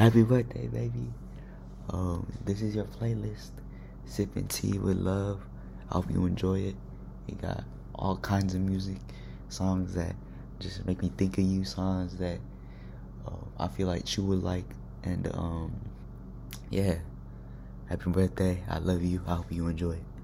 Happy birthday, baby. Um, this is your playlist. Sipping tea with love. I hope you enjoy it. It got all kinds of music, songs that just make me think of you, songs that uh, I feel like you would like, and um, yeah. Happy birthday. I love you. I hope you enjoy it.